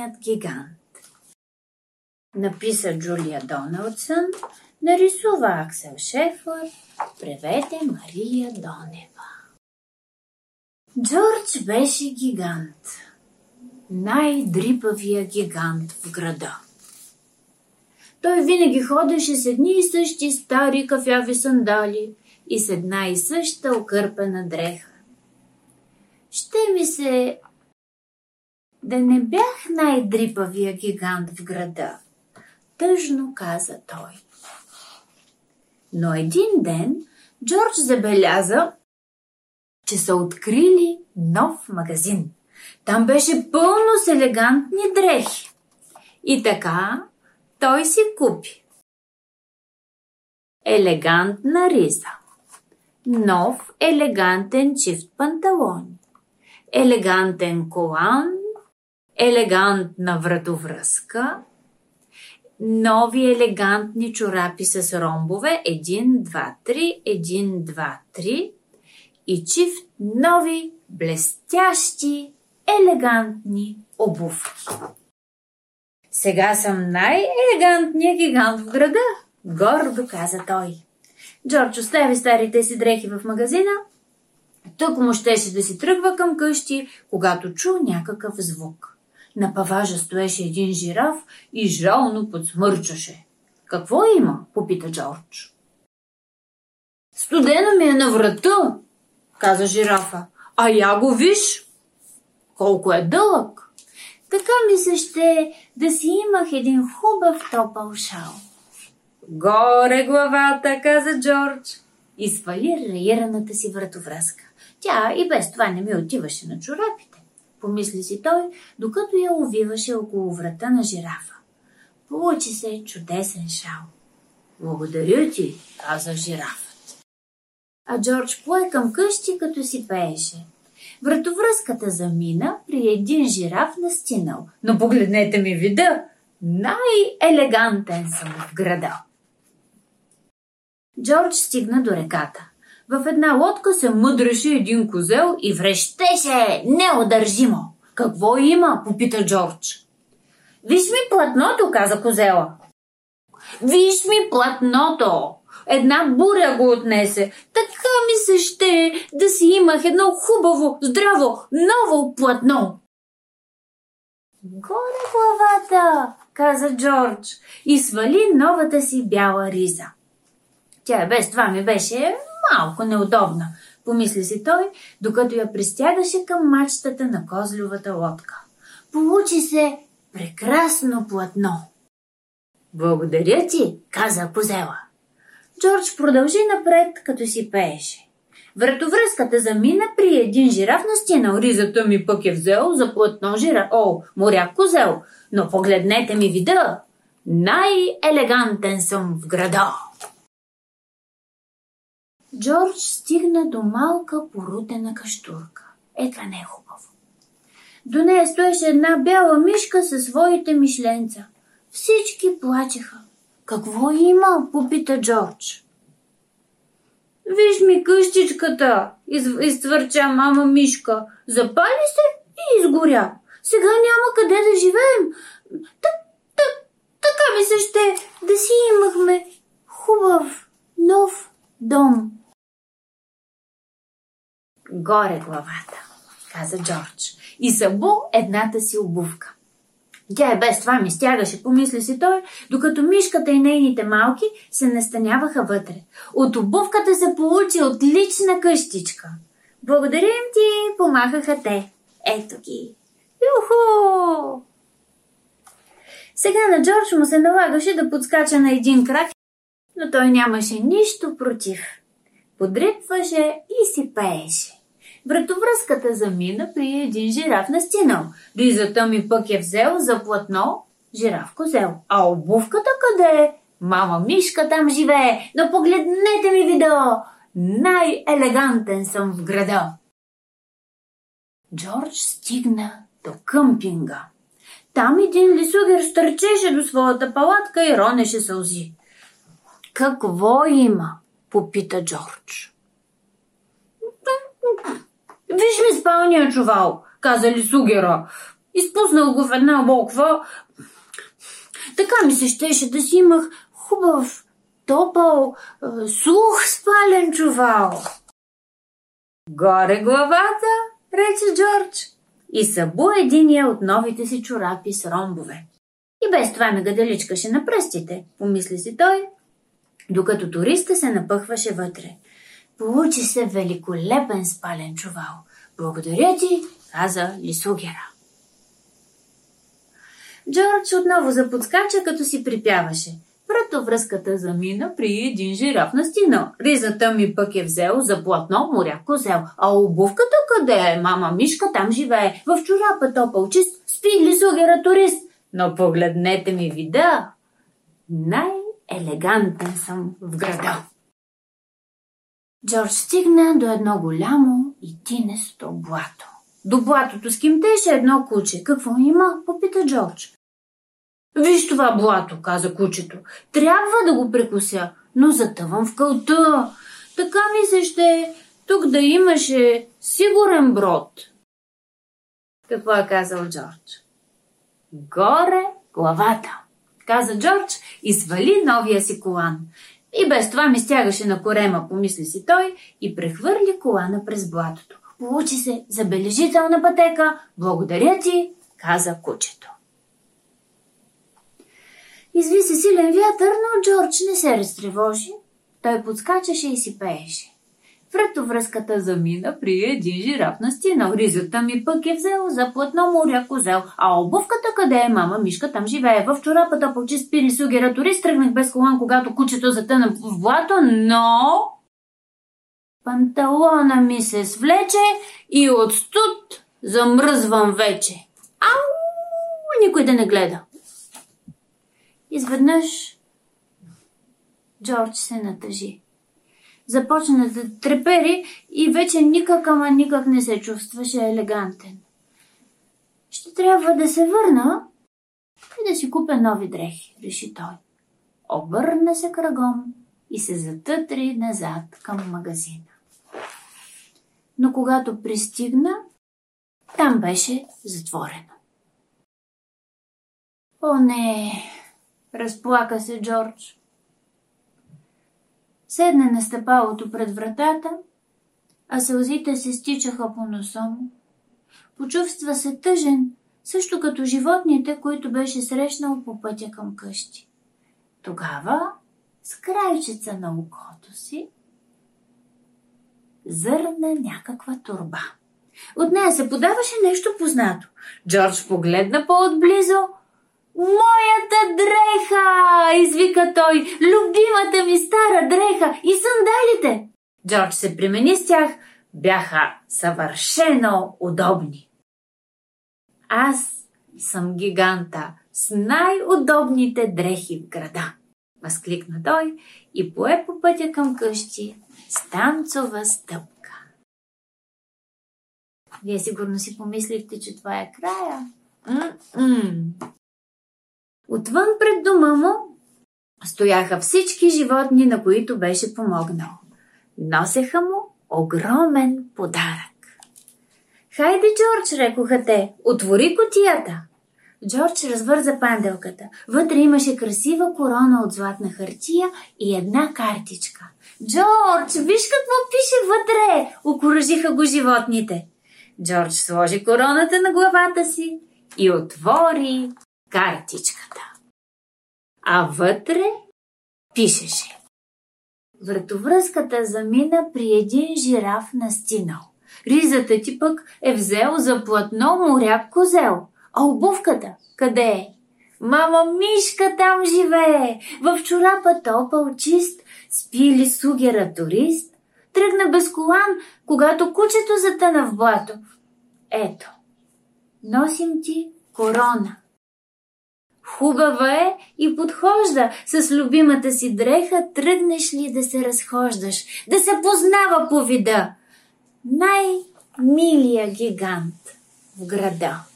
Елегантният гигант Написа Джулия Доналдсън, нарисува Аксел Шефър, преведе Мария Донева. Джордж беше гигант. Най-дрипавия гигант в града. Той винаги ходеше с едни и същи стари кафяви сандали и с една и съща окърпена дреха. Ще ми се да не бях най-дрипавия гигант в града, тъжно каза той. Но един ден Джордж забеляза, че са открили нов магазин. Там беше пълно с елегантни дрехи. И така той си купи. Елегантна риза. Нов елегантен чифт панталон. Елегантен колан. Елегантна вратовръзка. Нови елегантни чорапи с ромбове. Един, два, три. Един, два, три. И чифт нови, блестящи, елегантни обувки. Сега съм най-елегантният гигант в града, гордо каза той. Джордж остави старите си дрехи в магазина. Тук му щеше да си тръгва към къщи, когато чу някакъв звук. На паважа стоеше един жираф и жално подсмърчаше. Какво има? попита Джордж. Студено ми е на врата, каза жирафа. А я го виж, колко е дълъг. Така ми се ще да си имах един хубав топъл шал. Горе главата, каза Джордж и свали раираната си вратовръзка. Тя и без това не ми отиваше на чорапите. Помисли си той, докато я увиваше около врата на жирафа. Получи се чудесен шал. Благодаря ти, каза жирафът. А Джордж пое към къщи, като си пееше. Вратовръзката замина при един жираф настинал. Но погледнете ми вида! Най-елегантен съм в града. Джордж стигна до реката. В една лодка се мъдреше един козел и врещеше неодържимо. Какво има? попита Джордж. Виж ми платното, каза козела. Виж ми платното! Една буря го отнесе. Така ми се ще да си имах едно хубаво, здраво, ново платно. Горе главата, каза Джордж и свали новата си бяла риза. Тя без това ми беше малко неудобна, помисли си той, докато я пристягаше към мачтата на козлювата лодка. Получи се прекрасно платно. Благодаря ти, каза Козела. Джордж продължи напред, като си пееше. Вратовръзката замина при един жираф на стена. Ризата ми пък е взел за плътно жираф. О, моряк козел, но погледнете ми вида. Най-елегантен съм в града. Джордж стигна до малка порутена каштурка. Ека не е хубаво. До нея стоеше една бяла мишка със своите мишленца. Всички плачеха. Какво има? попита Джордж. Виж ми къщичката, из, изтвърча мама Мишка. Запали се и изгоря. Сега няма къде да живеем. Так, так, така ми се ще да си имахме хубав, нов дом. Горе главата, каза Джордж и събу едната си обувка. Тя е без това ми стягаше, помисли си той, докато мишката и нейните малки се настаняваха вътре. От обувката се получи отлична къщичка. Благодарим ти, помахаха те. Ето ги. Юху! Сега на Джордж му се налагаше да подскача на един крак, но той нямаше нищо против. Подрипваше и си пееше. Вратовръзката замина при един жираф на стинал. Ризата ми пък е взел за платно жираф козел. А обувката къде е? Мама Мишка там живее, но погледнете ми видео! Най-елегантен съм в града. Джордж стигна до къмпинга. Там един лисугер стърчеше до своята палатка и ронеше сълзи. Какво има? попита Джордж. Виж ми спалния чувал, каза ли сугера. изпуснал го в една буква. Така ми се щеше да си имах хубав, топъл, сух спален чувал. Горе главата, рече Джордж и събу единия от новите си чорапи с ромбове. И без това ме гаделичкаше на пръстите, помисли си той, докато туриста се напъхваше вътре. Получи се великолепен спален чувал. Благодаря ти, каза Лисугера. Джордж отново заподскача, като си припяваше. Вратовръзката замина при един жираф настигнал. Ризата ми пък е взел за платно моря козел. А обувката къде е? Мама Мишка там живее. В чорапа топъл чист. Спи лисугера турист. Но погледнете ми вида. Най-елегантен съм в града. Джордж стигна до едно голямо и тинесто блато. До блатото скимтеше едно куче. Какво има? попита Джордж. Виж това блато, каза кучето. Трябва да го прекуся, но затъвам в кълта. Така ми се ще тук да имаше сигурен брод. Какво е казал Джордж? Горе главата, каза Джордж и свали новия си колан. И без това ми стягаше на корема, помисли си той и прехвърли колана през блатото. Получи се забележителна пътека. Благодаря ти, каза кучето. Изви се силен вятър, но Джордж не се разтревожи. Той подскачаше и си пееше. Вратовръзката замина при един жираф на стена. Ризата ми пък е взел за плътно моря козел. А обувката къде е мама? Мишка там живее. В чорапата по чист пили сугера турист тръгнах без колан, когато кучето затъна в блато, но... Панталона ми се свлече и от студ замръзвам вече. Ау! Никой да не гледа. Изведнъж Джордж се натъжи. Започна да трепери и вече никак, ама никак не се чувстваше елегантен. Ще трябва да се върна и да си купя нови дрехи, реши той. Обърна се кръгом и се затътри назад към магазина. Но когато пристигна, там беше затворено. О, не! Разплака се Джордж. Седна на стъпалото пред вратата, а сълзите се стичаха по носа му. Почувства се тъжен, също като животните, които беше срещнал по пътя към къщи. Тогава, с крайчица на окото си, зърна някаква турба. От нея се подаваше нещо познато. Джордж погледна по-отблизо – Моята дреха! извика той. Любимата ми стара дреха и сандалите! Джордж се примени с тях. Бяха съвършено удобни. Аз съм гиганта с най-удобните дрехи в града, възкликна той и пое по пътя към къщи с танцова стъпка. Вие сигурно си помислихте, че това е края. М-м. Отвън пред дома му стояха всички животни, на които беше помогнал. Носеха му огромен подарък. Хайде, Джордж, рекоха те, отвори котията. Джордж развърза панделката. Вътре имаше красива корона от златна хартия и една картичка. Джордж, виж какво пише вътре! Окоръжиха го животните. Джордж сложи короната на главата си и отвори картичката. А вътре пишеше. Вратовръзката замина при един жираф настинал. Ризата ти пък е взел за платно моряк козел. А обувката къде е? Мама Мишка там живее, в чорапа топъл чист, спили сугера турист, тръгна без колан, когато кучето затъна в блато. Ето, носим ти корона. Хубава е и подхожда с любимата си дреха, тръгнеш ли да се разхождаш, да се познава по вида. Най-милия гигант в града.